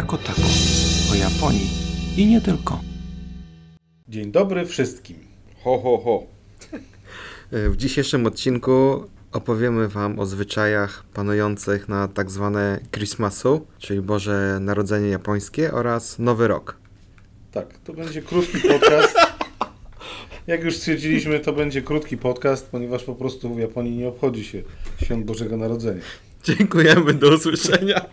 jako tako, o Japonii i nie tylko. Dzień dobry wszystkim. Ho, ho, ho. W dzisiejszym odcinku opowiemy Wam o zwyczajach panujących na tak zwane Christmasu, czyli Boże Narodzenie Japońskie oraz Nowy Rok. Tak, to będzie krótki podcast. Jak już stwierdziliśmy, to będzie krótki podcast, ponieważ po prostu w Japonii nie obchodzi się Świąt Bożego Narodzenia. Dziękujemy, do usłyszenia.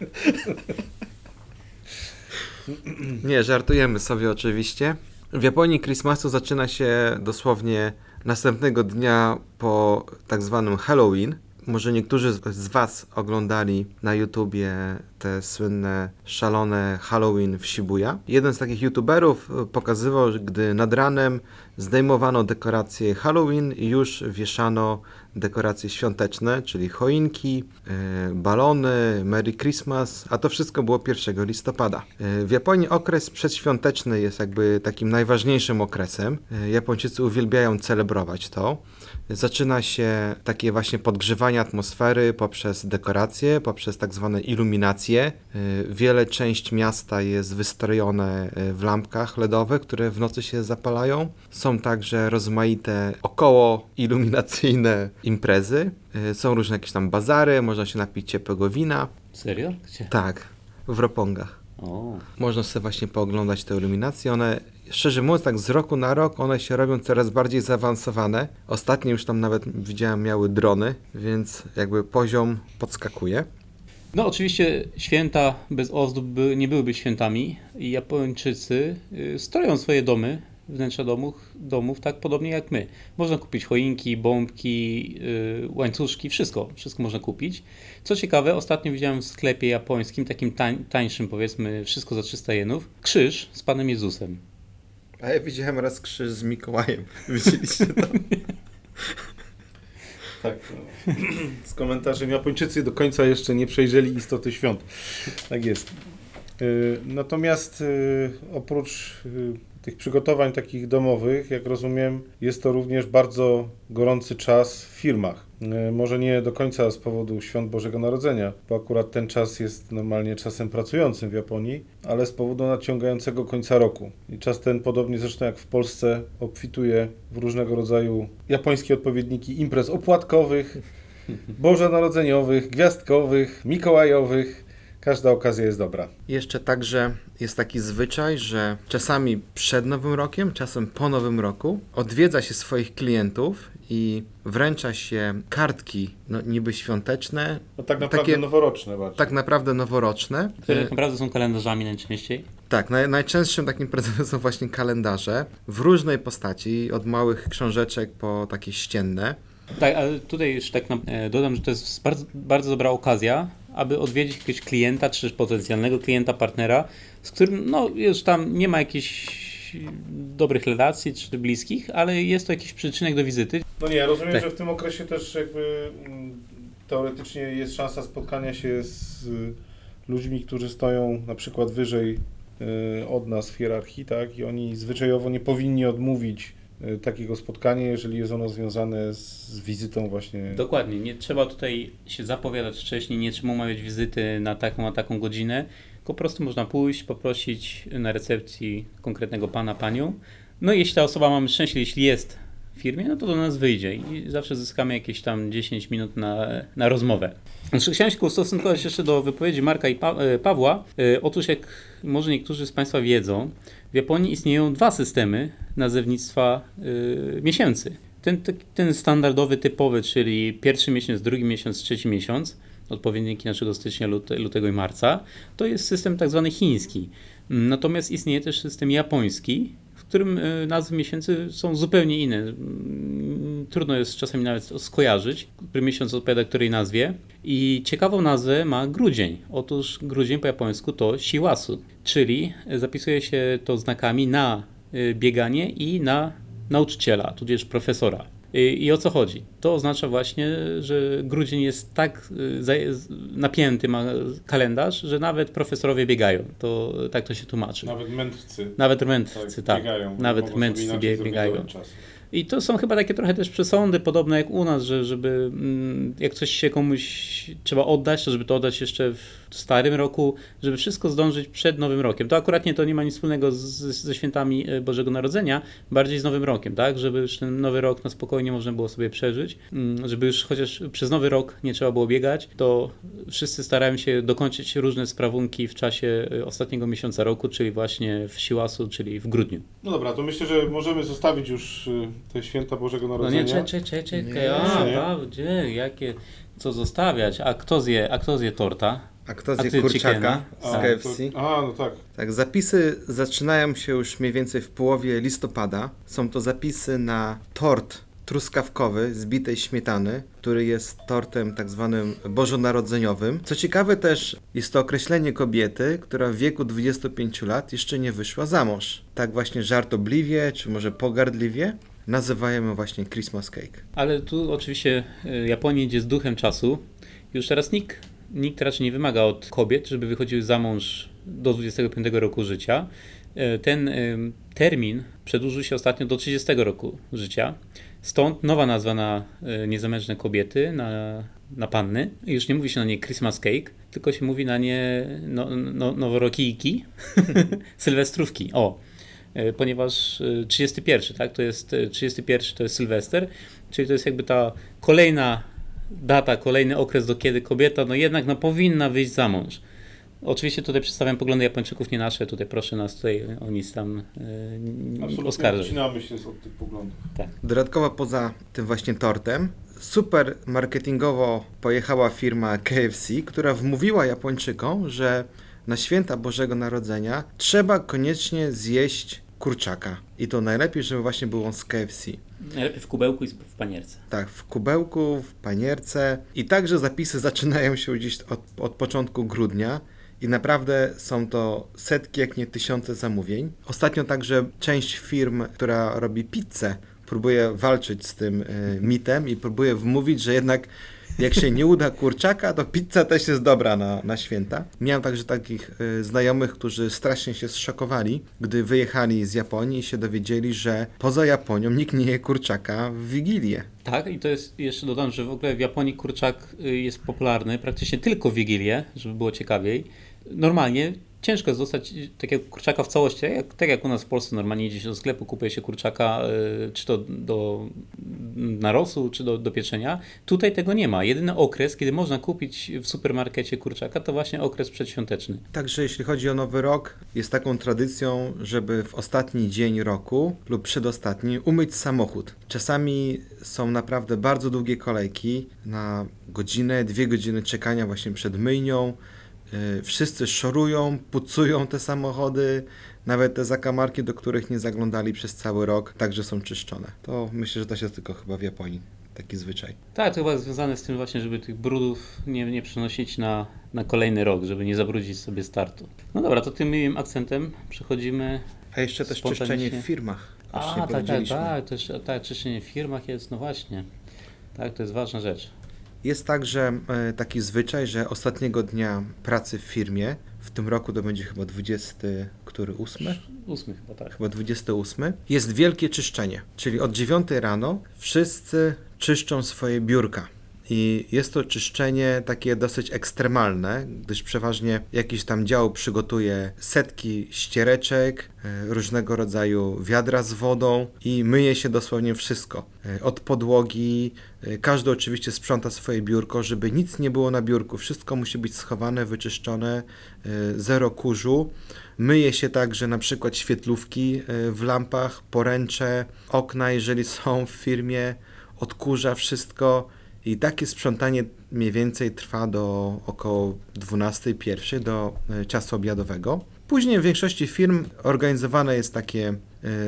Nie, żartujemy sobie oczywiście. W Japonii Christmasu zaczyna się dosłownie następnego dnia po tak zwanym Halloween. Może niektórzy z- Was oglądali na YouTubie te słynne, szalone Halloween w Shibuya. Jeden z takich YouTuberów e, pokazywał, gdy nad ranem zdejmowano dekoracje Halloween i już wieszano dekoracje świąteczne, czyli choinki, e, balony, Merry Christmas, a to wszystko było 1 listopada. E, W Japonii okres przedświąteczny jest jakby takim najważniejszym okresem. Japończycy uwielbiają celebrować to. Zaczyna się takie właśnie podgrzewanie atmosfery poprzez dekoracje, poprzez tak zwane iluminacje. Y, Wiele część miasta jest wystrojone y, w lampkach LEDowych, które w nocy się zapalają. Są także rozmaite około iluminacyjne imprezy. Y, Są różne jakieś tam bazary, można się napić ciepłego wina. Serio? Gdzie? Tak, w Ropongach. O, Można sobie właśnie pooglądać te iluminacje. One, szczerze mówiąc, tak z roku na rok one się robią coraz bardziej zaawansowane. Ostatnio już tam nawet widziałem miały drony, więc jakby poziom podskakuje. No oczywiście święta bez ozdób nie byłyby świętami i Japończycy y, stroją swoje domy, wnętrza domów, domów tak podobnie jak my. Można kupić choinki, bombki, y, łańcuszki, wszystko, wszystko można kupić. Co ciekawe, ostatnio widziałem w sklepie japońskim, takim tań, tańszym powiedzmy, wszystko za 300 jenów, krzyż z Panem Jezusem. A ja widziałem raz krzyż z Mikołajem. Widzieliście to? Tak. Z komentarzem Japończycy do końca jeszcze nie przejrzeli istoty świąt. Tak jest. Y, Natomiast y, oprócz y, tych przygotowań takich domowych, jak rozumiem, jest to również bardzo gorący czas w firmach. Y, Może nie do końca z powodu świąt Bożego Narodzenia, bo akurat ten czas jest normalnie czasem pracującym w Japonii, ale z powodu nadciągającego końca roku. I czas ten, podobnie zresztą jak w Polsce, obfituje w różnego rodzaju japońskie odpowiedniki imprez opłatkowych, bożonarodzeniowych, gwiazdkowych, mikołajowych. Każda okazja jest dobra. Jeszcze także jest taki zwyczaj, że czasami przed Nowym Rokiem, czasem po Nowym Roku odwiedza się swoich klientów i wręcza się kartki no, niby świąteczne, No tak naprawdę Takie- noworoczne bardziej. tak naprawdę noworoczne. Które tak naprawdę są kalendarzami najczęściej. Tak, naj, najczęstszym takim prezentem są właśnie kalendarze w różnej postaci, od małych książeczek po takie ścienne. Tak, ale tutaj jeszcze tak na, e, dodam, że to jest bardzo, bardzo dobra okazja, aby odwiedzić jakiegoś klienta, czy potencjalnego klienta, partnera, z którym no, już tam nie ma jakichś dobrych relacji, czy bliskich, ale jest to jakiś przyczynek do wizyty. No nie, ja rozumiem, Tak. że w tym okresie też jakby mm, teoretycznie jest szansa spotkania się z y, ludźmi, którzy stoją na przykład wyżej y, od nas w hierarchii, tak? I oni zwyczajowo nie powinni odmówić takiego spotkania, jeżeli jest ono związane z wizytą właśnie. Dokładnie, nie trzeba tutaj się zapowiadać wcześniej, nie trzeba umawiać wizyty na taką, a taką godzinę, tylko po prostu można pójść, poprosić na recepcji konkretnego pana, panią. No i jeśli ta osoba mamy szczęście, jeśli jest firmie, no to do nas wyjdzie i zawsze zyskamy jakieś tam 10 minut na, na rozmowę. Znaczy, chciałem się ustosunkować jeszcze do wypowiedzi Marka i pa e, Pawła. E, Otóż, jak może niektórzy z Państwa wiedzą, w Japonii istnieją dwa systemy nazewnictwa e, miesięcy. Ten, ten- standardowy, typowy, czyli pierwszy miesiąc, drugi miesiąc, trzeci miesiąc, odpowiedniki naszego stycznia, lute, lutego i marca, to jest system tak zwany chiński. Natomiast istnieje też system japoński, którym e, nazwy miesięcy są zupełnie inne. Mm, Trudno jest czasami nawet skojarzyć, który miesiąc odpowiada której nazwie. I ciekawą nazwę ma grudzień. Otóż grudzień po japońsku to siłasu, czyli zapisuje się to znakami na y, bieganie i na nauczyciela, tudzież profesora. I, I o co chodzi? To oznacza właśnie, że grudzień jest tak y, napięty, ma kalendarz, że nawet profesorowie biegają. To tak to się tłumaczy. Nawet mędrcy. Nawet mędrcy, tak. biegają, Nawet mędrcy biegają. I to są chyba takie trochę też przesądy, podobne jak u nas, że żeby mm, jak coś się komuś trzeba oddać, to żeby to oddać jeszcze w starym roku, żeby wszystko zdążyć przed Nowym Rokiem. To akurat nie, to nie ma nic wspólnego z, ze świętami e, Bożego Narodzenia, bardziej z Nowym Rokiem, tak? Żeby już ten Nowy Rok na spokojnie można było sobie przeżyć, mm, żeby już chociaż przez Nowy Rok nie trzeba było biegać, to wszyscy starają się dokończyć różne sprawunki w czasie e, ostatniego miesiąca roku, czyli właśnie w Siłasu, czyli w grudniu. No dobra, to myślę, że możemy zostawić już y, te święta Bożego No Narodzenia. nie, czekaj, czekaj, czekaj, a, Nie. a, gdzie, jakie, co zostawiać, a kto zje, a kto zje torta? A kto A zje ty kurczaka z A, KFC? To, a, no tak. Tak, zapisy zaczynają się już mniej więcej w połowie listopada. Są to zapisy na tort truskawkowy z bitej śmietany, który jest tortem tak zwanym bożonarodzeniowym. Co ciekawe też jest to określenie kobiety, która w wieku 25 lat jeszcze nie wyszła za mąż. Tak właśnie żartobliwie, czy może pogardliwie nazywają ją właśnie Christmas cake. Ale tu oczywiście y, Japonia idzie z duchem czasu. Już teraz nikt, nikt raczej nie wymaga od kobiet, żeby wychodziły za mąż do 25 roku życia. Y, Ten y, termin przedłużył się ostatnio do 30 roku życia. Stąd nowa nazwa na niezamężne kobiety, na, na panny. Już nie mówi się na nie Christmas cake, tylko się mówi na nie no, no, noworokijki, sylwestrówki. O, ponieważ e, 31, tak, to jest e, 31 to jest Sylwester, czyli to jest jakby ta kolejna data, kolejny okres, do kiedy kobieta no jednak no, powinna wyjść za mąż. Oczywiście tutaj przedstawiam poglądy Japończyków, nie nasze, tutaj proszę nas tutaj o nic tam e, nie Absolutnie oskarżać. odcinamy się od tych poglądów. Tak. Dodatkowo poza tym właśnie tortem, super marketingowo pojechała firma KFC, która wmówiła Japończykom, że na święta Bożego Narodzenia trzeba koniecznie zjeść kurczaka. I to najlepiej, żeby właśnie było on z KFC. Najlepiej w kubełku i w panierce. Tak, w kubełku, w panierce. I także zapisy zaczynają się gdzieś od, od początku grudnia. I naprawdę są to setki, jak nie tysiące zamówień. Ostatnio także część firm, która robi pizzę, próbuje walczyć z tym y, mitem i próbuje wmówić, że jednak jak się nie uda kurczaka, to pizza też jest dobra na, na święta. Miałem także takich y, znajomych, którzy strasznie się zszokowali, gdy wyjechali z Japonii i się dowiedzieli, że poza Japonią nikt nie je kurczaka w Wigilię. Tak, i to jest jeszcze dodam, że w ogóle w Japonii kurczak y, jest popularny praktycznie tylko w Wigilię, żeby było ciekawiej. Normalnie ciężko jest dostać takiego kurczaka w całości, jak, tak jak u nas w Polsce normalnie idzie się do sklepu, kupuje się kurczaka, y, czy to do narosu, czy do, do pieczenia. Tutaj tego nie ma. Jedyny okres, kiedy można kupić w supermarkecie kurczaka, to właśnie okres przedświąteczny. Także jeśli chodzi o Nowy Rok, jest taką tradycją, żeby w ostatni dzień roku lub przedostatni umyć samochód. Czasami są naprawdę bardzo długie kolejki na godzinę, dwie godziny czekania właśnie przed myjnią. Yy, Wszyscy szorują, pucują te samochody, nawet te zakamarki, do których nie zaglądali przez cały rok, także są czyszczone. To myślę, że to jest tylko chyba w Japonii taki zwyczaj. Tak, to chyba jest związane z tym właśnie, żeby tych brudów nie, nie przenosić na, na kolejny rok, żeby nie zabrudzić sobie startu. No dobra, to tym miłym akcentem przechodzimy A jeszcze też czyszczenie w firmach. A, tak, tak, tak, jest, tak, czyszczenie w firmach jest, no właśnie. Tak, to jest ważna rzecz. Jest także e, taki zwyczaj, że ostatniego dnia pracy w firmie, w tym roku to będzie chyba 20, który 8? Ósmy chyba, tak. Chyba 28. Jest wielkie czyszczenie, czyli od 9 rano wszyscy czyszczą swoje biurka. I jest to czyszczenie takie dosyć ekstremalne, gdyż przeważnie jakiś tam dział przygotuje setki ściereczek, e, różnego rodzaju wiadra z wodą i myje się dosłownie wszystko. E, Od podłogi, e, każdy oczywiście sprząta swoje biurko, żeby nic nie było na biurku. Wszystko musi być schowane, wyczyszczone, zero kurzu. Myje się także na przykład świetlówki w lampach, poręcze, okna, jeżeli są w firmie, odkurza wszystko. I takie sprzątanie mniej więcej trwa do około 12-1 do e, czasu obiadowego. Później w większości firm organizowane jest takie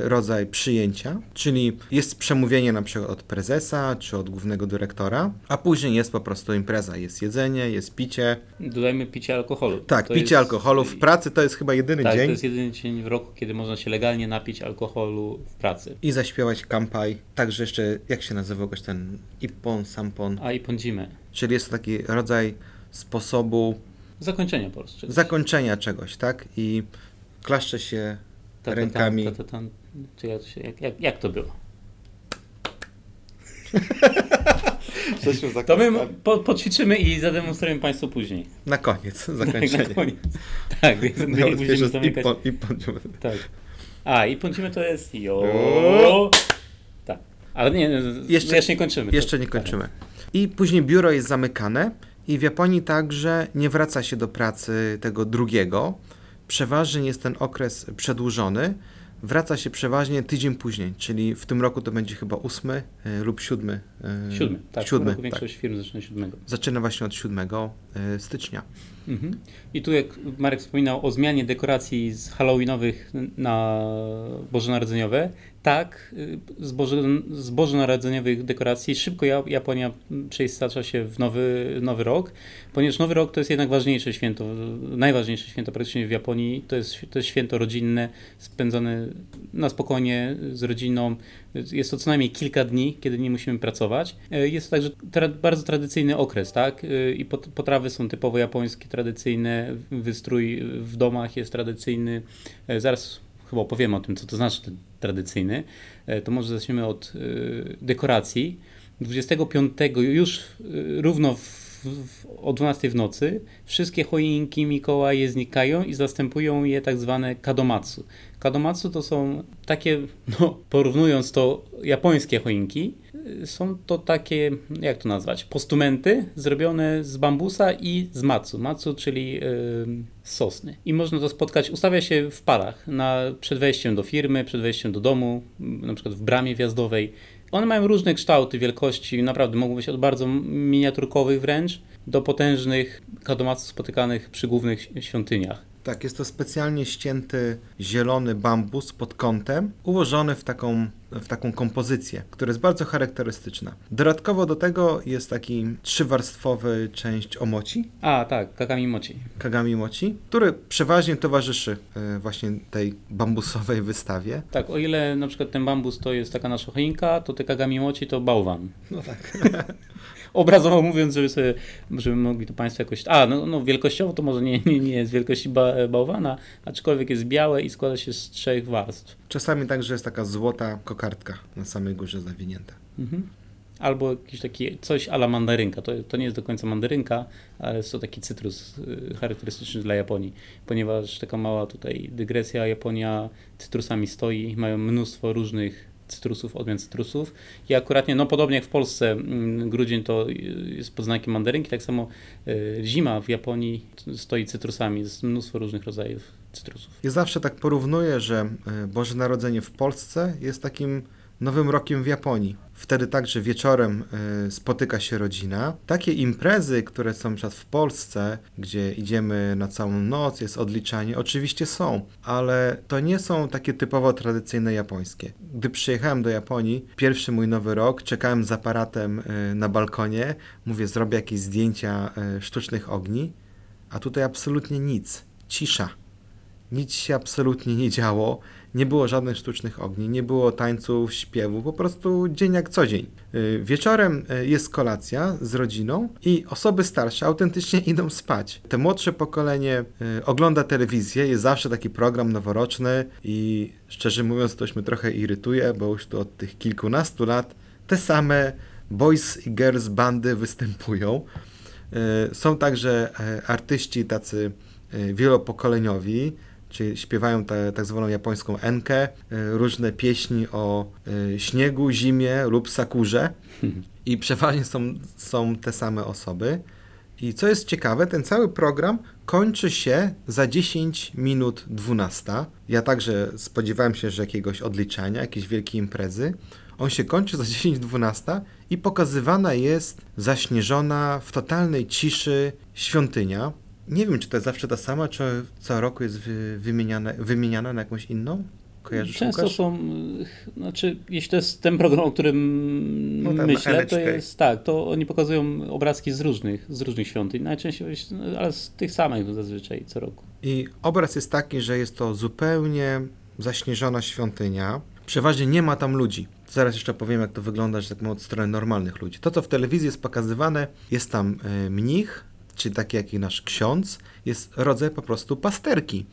rodzaj przyjęcia, czyli jest przemówienie na przykład od prezesa czy od głównego dyrektora, a później jest po prostu impreza, jest jedzenie, jest picie. Dodajmy picie alkoholu. Tak, To picie jest- alkoholu w pracy to jest chyba jedyny Tak, dzień. to jest jedyny dzień w roku, kiedy można się legalnie napić alkoholu w pracy. I zaśpiewać kampai. Także jeszcze, jak się nazywał goś ten Ippon, Sampon. A i pądzimy. Czyli jest to taki rodzaj sposobu Zakończenia po prostu. czegoś. zakończenia czegoś, tak? I klaszcze się rękami. jak, jak, jak, to było? To my po, poćwiczymy i zademonstrujemy Państwu później. Na koniec, Na zakończenie. koniec. Tak, więc No, będziemy zamykać. po, i pądziemy. Tak. A, i pącimy to jest jo. Tak. Ale nie, nie, Jeszcze- jeszcze nie kończymy. Jeszcze nie Tak. kończymy. I później biuro jest zamykane i w Japonii także nie wraca się do pracy tego drugiego. Przeważnie jest ten okres przedłużony. Wraca się przeważnie tydzień później, czyli w tym roku to będzie chyba ósmy e, lub siódmy. e, Siódmy, tak. Siódmy, tak. większość firm zaczyna siódmego. Zaczyna właśnie od 7 e, stycznia. Mhm. I tu jak Marek wspominał o zmianie dekoracji z halloweenowych na bożonarodzeniowe, tak, y, z, boże, z bożonarodzeniowych dekoracji szybko Ja- Japonia przeistacza się w nowy, nowy rok, ponieważ nowy rok to jest jednak ważniejsze święto, najważniejsze święto praktycznie w Japonii, to jest, to jest święto rodzinne, spędzone na spokojnie z rodziną, jest to co najmniej kilka dni, kiedy nie musimy pracować. E, Jest to także tra- bardzo tradycyjny okres, tak? E, I pot- potrawy są typowo japońskie, tradycyjne, wystrój w domach jest tradycyjny. E, Zaraz chyba opowiemy o tym, co to znaczy ten tradycyjny. E, To może zaczniemy od e, dekoracji. 25 już e, równo w, w, o 12 w nocy wszystkie choinki Mikołaje znikają i zastępują je tak zwane kadomatsu. Kadomatsu to są takie, no porównując to, japońskie choinki. Y, Są to takie, jak to nazwać, postumenty zrobione z bambusa i z matsu. Matsu, czyli yy, sosny. I można to spotkać, ustawia się w parach na, przed wejściem do firmy, przed wejściem do domu, na przykład w bramie wjazdowej. One mają różne kształty, wielkości, naprawdę mogą być od bardzo miniaturkowych wręcz do potężnych kadomatsu spotykanych przy głównych świątyniach. Tak, jest to specjalnie ścięty zielony bambus pod kątem, ułożony w taką, w taką kompozycję, która jest bardzo charakterystyczna. Dodatkowo do tego jest taki trzywarstwowy część omoci, A, tak, kakami mochi. kagami mochi, który przeważnie towarzyszy e, właśnie tej bambusowej wystawie. Tak, o ile na przykład ten bambus to jest taka nasza choinka, to te kagami mochi to bałwan. No tak. Obrazowo mówiąc, żeby sobie, żeby mogli to Państwo jakoś... A, no, no wielkościowo to może nie, nie, nie jest wielkości ba, bałwana, aczkolwiek jest białe i składa się z trzech warstw. Czasami także jest taka złota kokardka na samej górze zawinięta. Mhm. Albo jakiś taki coś ala mandarynka. To, to nie jest do końca mandarynka, ale jest to taki cytrus y, charakterystyczny dla Japonii, ponieważ taka mała tutaj dygresja, Japonia cytrusami stoi, mają mnóstwo różnych cytrusów, odmian cytrusów i akuratnie, no podobnie jak w Polsce, mm, grudzień to jest pod znakiem mandarynki, tak samo y, zima w Japonii stoi cytrusami, jest mnóstwo różnych rodzajów cytrusów. Ja zawsze tak porównuję, że e, Boże Narodzenie w Polsce jest takim nowym rokiem w Japonii. Wtedy także wieczorem e, spotyka się rodzina. Takie imprezy, które są w Polsce, gdzie idziemy na całą noc, jest odliczanie, oczywiście są, ale to nie są takie typowo tradycyjne japońskie. Gdy przyjechałem do Japonii, pierwszy mój nowy rok, czekałem z aparatem e, na balkonie, mówię, zrobię jakieś zdjęcia e, sztucznych ogni, a tutaj absolutnie nic. Cisza. Nic się absolutnie nie działo, nie było żadnych sztucznych ogni, nie było tańców, śpiewu, po prostu dzień jak co dzień. Y, Wieczorem y, jest kolacja z rodziną i osoby starsze autentycznie idą spać. Te młodsze pokolenie y, ogląda telewizję, jest zawsze taki program noworoczny i szczerze mówiąc to już mnie trochę irytuje, bo już tu od tych kilkunastu lat te same boys i girls bandy występują. Są także e, artyści tacy wielopokoleniowi, czyli śpiewają te, tak zwaną japońską enkę, e, różne pieśni o e, śniegu, zimie lub sakurze i przeważnie są, są te same osoby. I co jest ciekawe, ten cały program kończy się za 10 minut 12. Ja także spodziewałem się, że jakiegoś odliczania, jakiejś wielkiej imprezy. On się kończy za 10-12 i pokazywana jest zaśnieżona w totalnej ciszy świątynia. Nie wiem, czy to jest zawsze ta sama, czy co roku jest wy, wymieniana, wymieniana na jakąś inną? Kojarzysz, Często Łukasz? są, znaczy, jeśli to jest ten program, o którym No tak, na myślę, to jest tak, to oni pokazują obrazki z różnych, z różnych świątyń, najczęściej, ale z tych samych zazwyczaj co roku. I obraz jest taki, że jest to zupełnie zaśnieżona świątynia. Przeważnie nie ma tam ludzi. Zaraz jeszcze powiem, jak to wygląda, że tak od strony normalnych ludzi. To, co w telewizji jest pokazywane, jest tam e, mnich, czy taki jak i nasz ksiądz, jest rodzaj po prostu pasterki.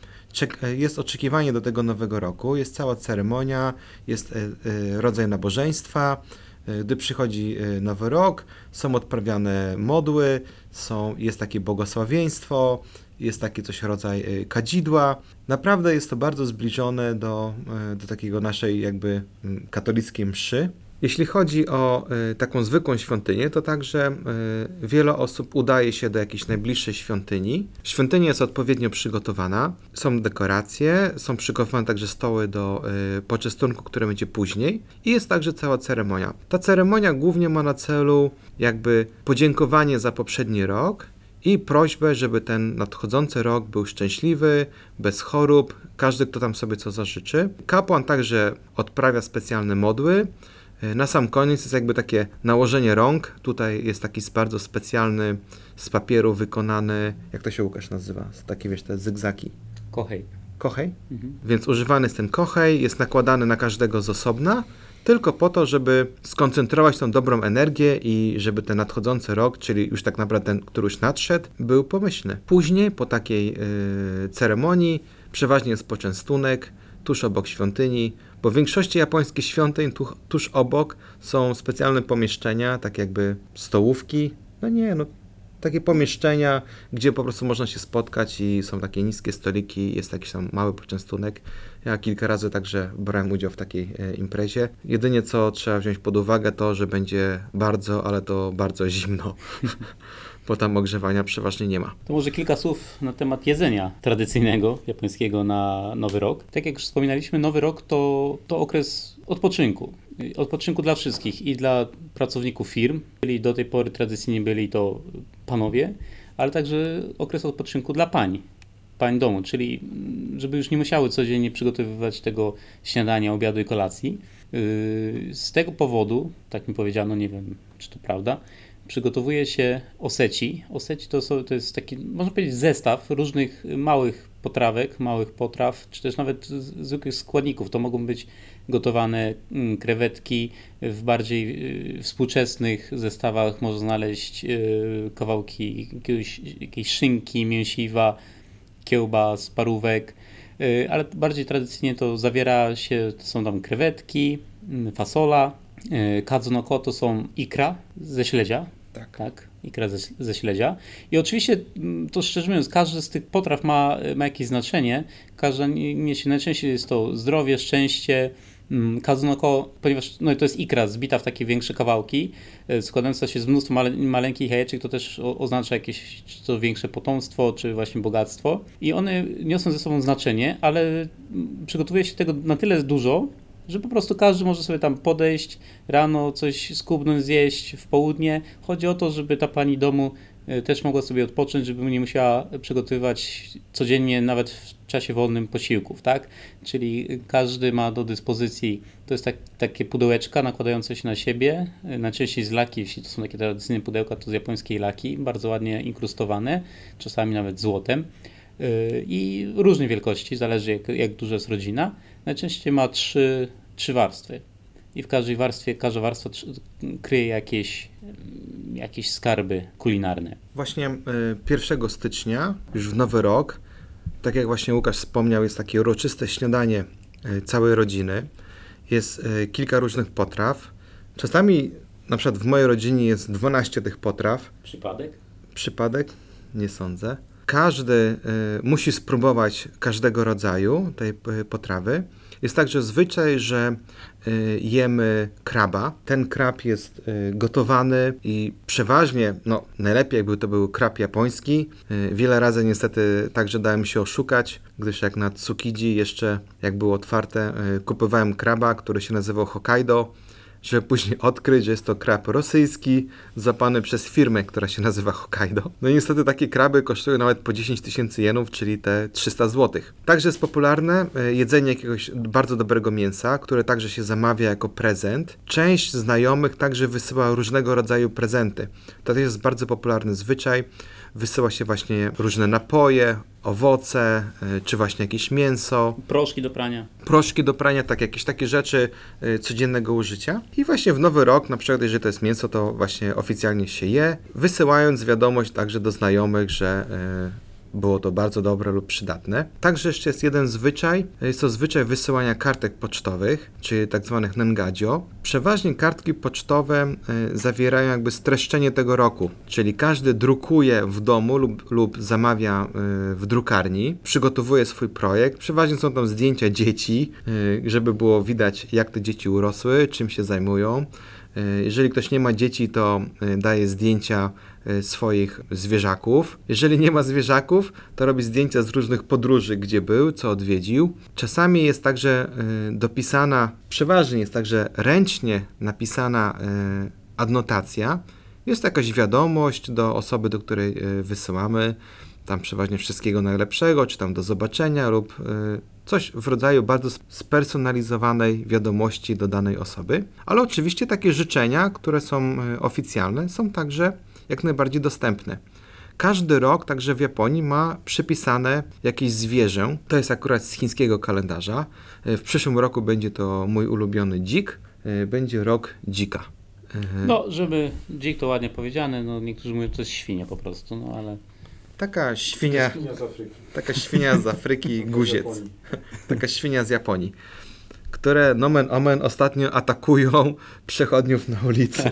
E, jest oczekiwanie do tego nowego roku, jest cała ceremonia, jest e, e, rodzaj nabożeństwa, gdy przychodzi nowy rok, są odprawiane modły, są, jest takie błogosławieństwo, jest taki coś rodzaj kadzidła. Naprawdę jest to bardzo zbliżone do, do takiego naszej jakby mm, katolickiej mszy. Jeśli chodzi o e, taką zwykłą świątynię, to także e, wiele osób udaje się do jakiejś najbliższej świątyni. Świątynia jest odpowiednio przygotowana, są dekoracje, są przygotowane także stoły do e, poczęstunku, które będzie później i jest także cała ceremonia. Ta ceremonia głównie ma na celu jakby podziękowanie za poprzedni rok i prośbę, żeby ten nadchodzący rok był szczęśliwy, bez chorób, każdy, kto tam sobie co zażyczy. Kapłan także odprawia specjalne modły. E, Na sam koniec jest jakby takie nałożenie rąk. Tutaj jest taki bardzo specjalny z papieru wykonany, jak to się Łukasz nazywa? Takie wiesz, te zygzaki. Kochej. Kochej? Mhm. Więc używany jest ten kochej, jest nakładany na każdego z osobna, tylko po to, żeby skoncentrować tą dobrą energię i żeby ten nadchodzący rok, czyli już tak naprawdę ten, który już nadszedł, był pomyślny. Później, po takiej yy, ceremonii, przeważnie jest poczęstunek tuż obok świątyni, bo w większości japońskich świątyń tu, tuż obok są specjalne pomieszczenia, tak jakby stołówki. No nie, no takie pomieszczenia, gdzie po prostu można się spotkać i są takie niskie stoliki, jest jakiś tam mały poczęstunek. Ja kilka razy także brałem udział w takiej e, imprezie. Jedynie co trzeba wziąć pod uwagę to, że będzie bardzo, ale to bardzo zimno, bo tam ogrzewania przeważnie nie ma. To może kilka słów na temat jedzenia tradycyjnego japońskiego na Nowy Rok. Tak jak już wspominaliśmy, Nowy Rok to, to okres odpoczynku. Odpoczynku dla wszystkich i dla pracowników firm, czyli do tej pory tradycyjnie byli to panowie, ale także okres odpoczynku dla pań, pań domu, czyli żeby już nie musiały codziennie przygotowywać tego śniadania, obiadu i kolacji. Yy, Z tego powodu, tak mi powiedziano, nie wiem czy to prawda, przygotowuje się oseci. Oseci to, są, to jest taki, można powiedzieć, zestaw różnych małych potrawek, małych potraw, czy też nawet zwykłych składników. To mogą być gotowane mm, krewetki w bardziej y, współczesnych zestawach. Można znaleźć y, kawałki jakiegoś, jakiejś szynki, mięsiwa, kiełbas, parówek, y, ale bardziej tradycyjnie to zawiera się, to są tam krewetki, mm, fasola, kadzunoko to są ikra ze śledzia, Tak. tak, ikra ze, ze śledzia. I oczywiście, mm, to szczerze mówiąc, każdy z tych potraw ma, ma jakieś znaczenie. Każda nie- niesie, najczęściej jest to zdrowie, szczęście. Mm, Kadzunoko, ponieważ no, to jest ikra zbita w takie większe kawałki, e, składająca się z mnóstwa male, maleńkich jajeczek, to też o, oznacza jakieś czy to większe potomstwo, czy właśnie bogactwo. I one niosą ze sobą znaczenie, ale mm, przygotowuje się tego na tyle dużo, że po prostu każdy może sobie tam podejść, rano coś skubnąć, zjeść w południe. Chodzi o to, żeby ta pani domu e, też mogła sobie odpocząć, żeby nie musiała przygotowywać codziennie, nawet w czasie wolnym posiłków, tak? Czyli każdy ma do dyspozycji, to jest tak, takie pudełeczka nakładające się na siebie, e, najczęściej z laki, jeśli to są takie tradycyjne pudełka, to z japońskiej laki, bardzo ładnie inkrustowane, czasami nawet złotem yy, i różnej wielkości, zależy jak, jak duża jest rodzina. Najczęściej ma trzy, trzy warstwy i w każdej warstwie, każda warstwa tr- kryje jakieś, mm, jakieś skarby kulinarne. Właśnie y, 1 stycznia, już w nowy rok, tak jak właśnie Łukasz wspomniał, jest takie uroczyste śniadanie y, całej rodziny. Jest y, kilka różnych potraw. Czasami, na przykład w mojej rodzinie jest 12 tych potraw. Przypadek? Przypadek? Nie sądzę. Każdy musi spróbować każdego rodzaju tej potrawy. Jest także zwyczaj, że y, jemy kraba. Ten krab jest y, gotowany i przeważnie, no najlepiej jakby to był krab japoński. Y, wiele razy niestety także dałem się oszukać, gdyż jak na Tsukiji jeszcze jak było otwarte, kupowałem kraba, który się nazywał Hokkaido żeby później odkryć, że jest to krab rosyjski, zapany przez firmę, która się nazywa Hokkaido. No i niestety takie kraby kosztują nawet po 10 tysięcy jenów, czyli te 300 zł. Także jest popularne e, jedzenie jakiegoś bardzo dobrego mięsa, które także się zamawia jako prezent. Część znajomych także wysyła różnego rodzaju prezenty. To też jest bardzo popularny zwyczaj. Wysyła się właśnie różne napoje, owoce, e, czy właśnie jakieś mięso Proszki do prania. proszki do prania, tak jakieś takie rzeczy y, codziennego użycia. I właśnie w nowy rok, na przykład jeżeli to jest mięso, to właśnie oficjalnie się je, wysyłając wiadomość także do znajomych, że y, było to bardzo dobre lub przydatne. Także jeszcze jest jeden zwyczaj, jest to zwyczaj wysyłania kartek pocztowych, czyli tak zwanych. Przeważnie kartki pocztowe y, zawierają jakby streszczenie tego roku, czyli każdy drukuje w domu lub, lub zamawia y, w drukarni, przygotowuje swój projekt. Przeważnie są tam zdjęcia dzieci, y, żeby było widać jak te dzieci urosły, czym się zajmują. Jeżeli ktoś nie ma dzieci, to daje zdjęcia swoich zwierzaków. Jeżeli nie ma zwierzaków, to robi zdjęcia z różnych podróży, gdzie był, co odwiedził. Czasami jest także y, dopisana, przeważnie jest także ręcznie napisana y, adnotacja. Jest to jakaś wiadomość do osoby, do której wysyłamy. Tam przeważnie wszystkiego najlepszego, czy tam do zobaczenia, lub coś w rodzaju bardzo spersonalizowanej wiadomości do danej osoby. Ale oczywiście takie życzenia, które są oficjalne, są także jak najbardziej dostępne. Każdy rok, także w Japonii, ma przypisane jakieś zwierzę. To jest akurat z chińskiego kalendarza. Y, W przyszłym roku będzie to mój ulubiony dzik. Y, Będzie rok dzika. Y, No, żeby dzik to ładnie powiedziane, no niektórzy mówią, że to jest świnia po prostu, no ale Taka świnia, Świnia z Afryki. taka świnia z Afryki, guziec. Taka świnia z Japonii, które nomen omen ostatnio atakują przechodniów na ulicy.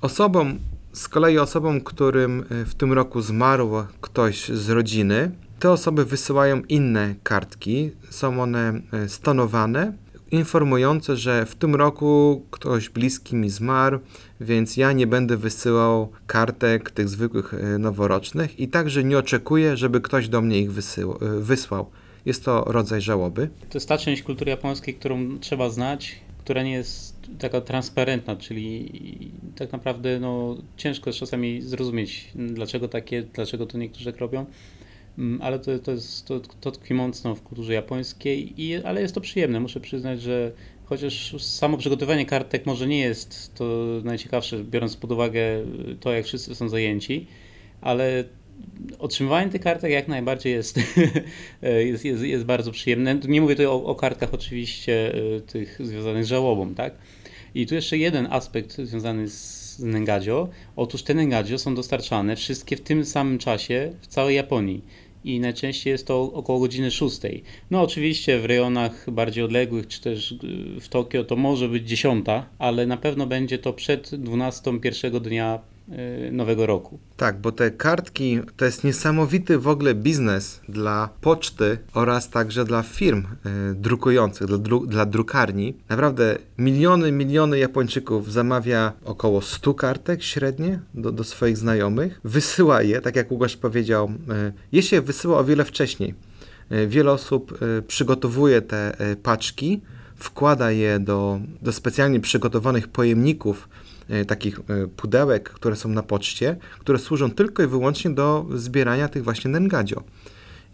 Osobom, z kolei osobom, którym y, w tym roku zmarł ktoś z rodziny, te osoby wysyłają inne kartki. Są one y, stonowane, informujące, że w tym roku ktoś bliski mi zmarł, więc ja nie będę wysyłał kartek tych zwykłych y, noworocznych i także nie oczekuję, żeby ktoś do mnie ich wysłał. Jest to rodzaj żałoby. to jest ta część kultury japońskiej, którą trzeba znać, która nie jest taka transparentna, czyli tak naprawdę no, ciężko jest czasami zrozumieć, dlaczego takie, dlaczego to niektórzy tak robią. Mm, Ale to, to, jest, to, to tkwi mocno w kulturze japońskiej, i, ale jest to przyjemne. Muszę przyznać, że chociaż samo przygotowanie kartek może nie jest to najciekawsze, biorąc pod uwagę to, jak wszyscy są zajęci, ale otrzymywanie tych kartek jak najbardziej jest, jest, jest, jest bardzo przyjemne. Nie mówię tutaj o, o kartkach oczywiście y, tych związanych z żałobą, tak? I tu jeszcze jeden aspekt związany z Nengadzio. Otóż te Nengadzio są dostarczane wszystkie w tym samym czasie w całej Japonii. I najczęściej jest to około godziny 6. No oczywiście w rejonach bardziej odległych, czy też y, w Tokio to może być 10, ale na pewno będzie to przed 12 pierwszego dnia nowego roku. Tak, bo te kartki to jest niesamowity w ogóle biznes dla poczty oraz także dla firm y, drukujących, dla, dru, dla drukarni. Naprawdę miliony, miliony Japończyków zamawia około 100 kartek średnie do, do swoich znajomych, wysyła je, tak jak Łukasz powiedział, y, je się wysyła o wiele wcześniej. Y, Wiele osób y, przygotowuje te y, paczki, wkłada je do, do specjalnie przygotowanych pojemników, takich e, pudełek, które są na poczcie, które służą tylko i wyłącznie do zbierania tych właśnie nengadzio.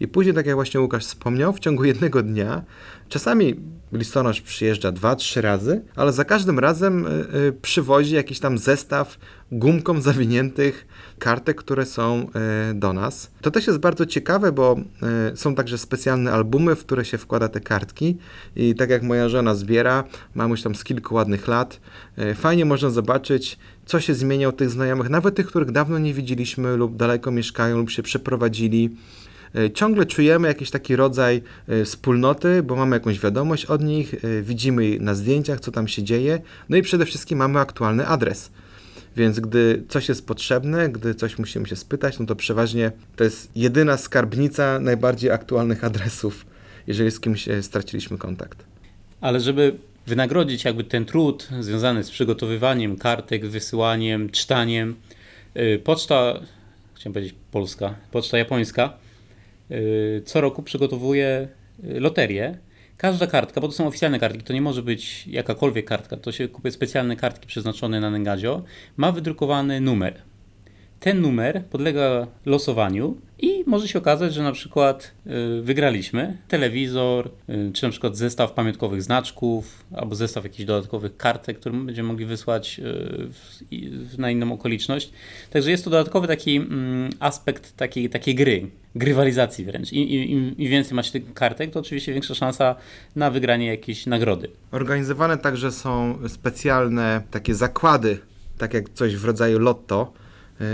I później, tak jak właśnie Łukasz wspomniał, w ciągu jednego dnia, czasami listonosz przyjeżdża dwa, trzy razy, ale za każdym razem y, y, przywozi jakiś tam zestaw gumką zawiniętych kartek, które są y, do nas. To też jest bardzo ciekawe, bo są także specjalne albumy, w które się wkłada te kartki i tak jak moja żona zbiera, mam już tam z kilku ładnych lat, fajnie można zobaczyć, co się zmienia u tych znajomych, nawet tych, których dawno nie widzieliśmy lub daleko mieszkają lub się przeprowadzili. Y, Ciągle czujemy jakiś taki rodzaj y, wspólnoty, bo mamy jakąś wiadomość od nich, y, widzimy na zdjęciach, co tam się dzieje, no i przede wszystkim mamy aktualny adres. Więc gdy coś jest potrzebne, gdy coś musimy się spytać, no to przeważnie to jest jedyna skarbnica najbardziej aktualnych adresów, jeżeli z kimś e, straciliśmy kontakt. Ale żeby wynagrodzić jakby ten trud związany z przygotowywaniem kartek, wysyłaniem, czytaniem, y, poczta, chciałem powiedzieć polska, poczta japońska, co roku przygotowuje y, loterię. Każda kartka, bo to są oficjalne kartki, to nie może być jakakolwiek kartka, to się kupuje specjalne kartki przeznaczone na Nengadzio, ma wydrukowany numer. Ten numer podlega losowaniu i może się okazać, że na przykład y, wygraliśmy telewizor, y, czy na przykład zestaw pamiątkowych znaczków, albo zestaw jakichś dodatkowych kartek, które będziemy mogli wysłać y, na inną okoliczność. Także jest to dodatkowy taki mm, aspekt takiej, takiej gry, grywalizacji wręcz. Im- Im więcej macie tych kartek, to oczywiście większa szansa na wygranie jakiejś nagrody. Organizowane także są specjalne takie zakłady, tak jak coś w rodzaju lotto,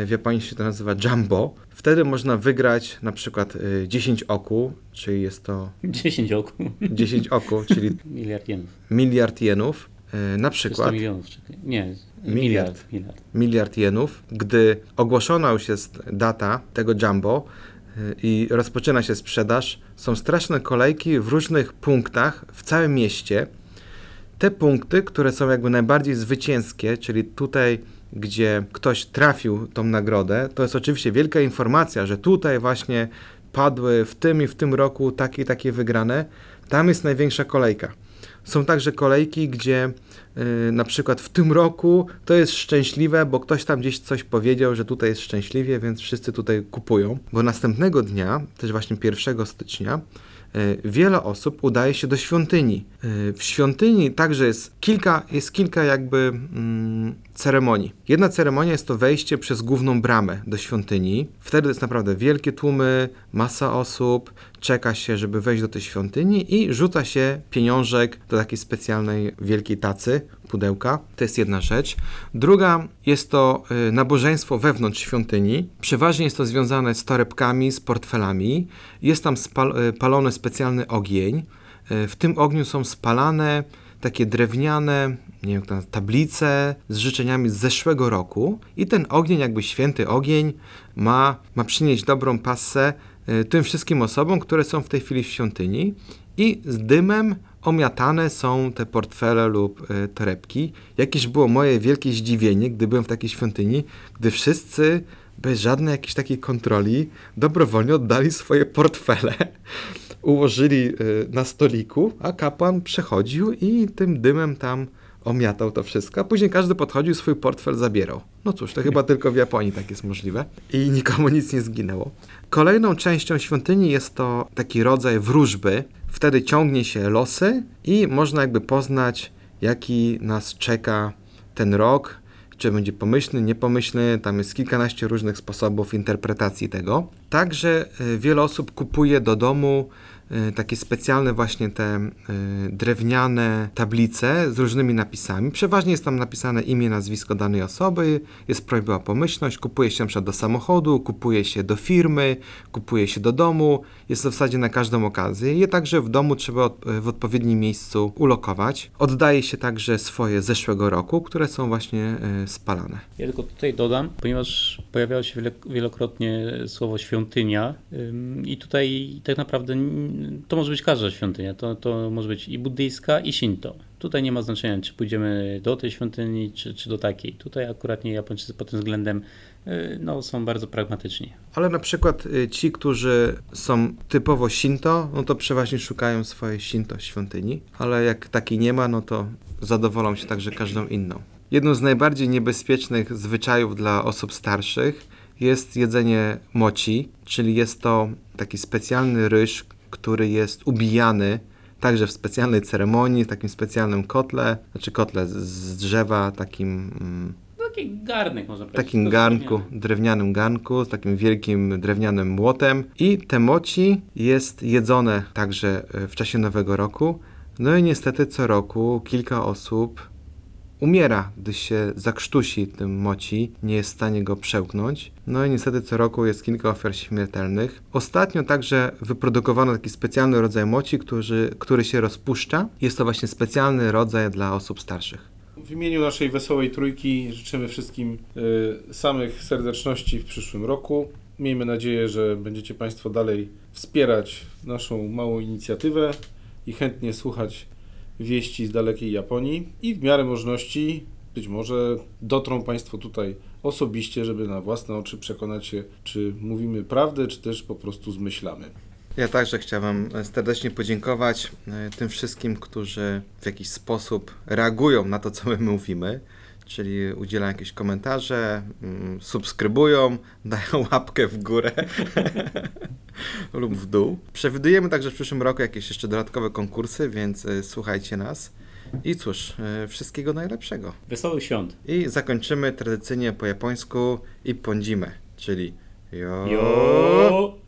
w Japonii się to nazywa jumbo. Wtedy można wygrać na przykład e, 10 oku, czyli jest to 10 oku. 10 oku, czyli Miliard jenów. miliard jenów. e, Na 300 przykład milionów, czekaj. Nie, Miliard. miliard. miliard. jenów, gdy ogłoszona już jest data tego jumbo i rozpoczyna się sprzedaż, są straszne kolejki w różnych punktach w całym mieście. Te punkty, które są jakby najbardziej zwycięskie, czyli tutaj, gdzie ktoś trafił tą nagrodę, to jest oczywiście wielka informacja, że tutaj właśnie padły w tym i w tym roku takie i takie wygrane. Tam jest największa kolejka. Są także kolejki, gdzie y, na przykład w tym roku to jest szczęśliwe, bo ktoś tam gdzieś coś powiedział, że tutaj jest szczęśliwie, więc wszyscy tutaj kupują. Bo następnego dnia, też właśnie 1 stycznia, y, wiele osób udaje się do świątyni. Y, W świątyni także jest kilka, jest kilka jakby mm, ceremonii. Jedna ceremonia jest to wejście przez główną bramę do świątyni. Wtedy jest naprawdę wielkie tłumy, masa osób, czeka się, żeby wejść do tej świątyni i rzuca się pieniążek do takiej specjalnej wielkiej tacy, pudełka. To jest jedna rzecz. Druga jest to y, nabożeństwo wewnątrz świątyni. Przeważnie jest to związane z torebkami, z portfelami. Jest tam spal- y, palony specjalny ogień. Y, W tym ogniu są spalane takie drewniane, nie wiem, tablice z życzeniami z zeszłego roku i ten ogień, jakby święty ogień, ma, ma przynieść dobrą passę y, tym wszystkim osobom, które są w tej chwili w świątyni i z dymem omiatane są te portfele lub y, torebki. Jakieś było moje wielkie zdziwienie, gdy byłem w takiej świątyni, gdy wszyscy bez żadnej jakiejś takiej kontroli dobrowolnie oddali swoje portfele ułożyli y, na stoliku, a kapłan przechodził i tym dymem tam omiatał to wszystko, później każdy podchodził swój portfel zabierał. No cóż, to chyba tylko w Japonii tak jest możliwe i nikomu nic nie zginęło. Kolejną częścią świątyni jest to taki rodzaj wróżby. Wtedy ciągnie się losy i można jakby poznać, jaki nas czeka ten rok, czy będzie pomyślny, niepomyślny, tam jest kilkanaście różnych sposobów interpretacji tego. Także y, wiele osób kupuje do domu takie specjalne właśnie te y, drewniane tablice z różnymi napisami. Przeważnie jest tam napisane imię, nazwisko danej osoby, jest prośba o pomyślność, kupuje się przykład do samochodu, kupuje się do firmy, kupuje się do domu. Jest to w zasadzie na każdą okazję. Je także w domu trzeba od, w odpowiednim miejscu ulokować. Oddaje się także swoje zeszłego roku, które są właśnie y, spalane. Ja tylko tutaj dodam, ponieważ pojawiało się wielokrotnie słowo świątynia i tutaj tak naprawdę to może być każda świątynia, to, to może być i buddyjska i shinto. Tutaj nie ma znaczenia, czy pójdziemy do tej świątyni, czy, czy do takiej. Tutaj akurat nie Japończycy pod tym względem y, no, są bardzo pragmatyczni. Ale na przykład y, ci, którzy są typowo Shinto, no to przeważnie szukają swojej Shinto świątyni, ale jak takiej nie ma, no to zadowolą się także każdą inną. Jedną z najbardziej niebezpiecznych zwyczajów dla osób starszych jest jedzenie mochi, czyli jest to taki specjalny ryż, który jest ubijany także w specjalnej ceremonii, w takim specjalnym kotle, znaczy kotle z- drzewa, takim mm, Taki garnek można powiedzieć. takim garnku, drewnianym garnku, z takim wielkim drewnianym młotem. I te moci jest jedzone także e, w czasie Nowego Roku. No i niestety co roku kilka osób umiera, gdy się zakrztusi tym moci, nie jest w stanie go przełknąć. No i niestety co roku jest kilka ofiar śmiertelnych. Ostatnio także wyprodukowano taki specjalny rodzaj moci, który, który się rozpuszcza. Jest to właśnie specjalny rodzaj dla osób starszych. W imieniu naszej wesołej trójki życzymy wszystkim y, samych serdeczności w przyszłym roku. Miejmy nadzieję, że będziecie Państwo dalej wspierać naszą małą inicjatywę i chętnie słuchać wieści z dalekiej Japonii i w miarę możliwości być może dotrą Państwo tutaj osobiście, żeby na własne oczy przekonać się, czy mówimy prawdę, czy też po prostu zmyślamy. Ja także chciałbym serdecznie podziękować e, tym wszystkim, którzy w jakiś sposób reagują na to, co my mówimy, czyli udzielają jakieś komentarze, mm, subskrybują, dają łapkę w górę lub w dół. Przewidujemy także w przyszłym roku jakieś jeszcze dodatkowe konkursy, więc e, słuchajcie nas. I cóż, e, wszystkiego najlepszego. Wesołych świąt. I zakończymy tradycyjnie po japońsku i pądzimy, czyli jo. Jo!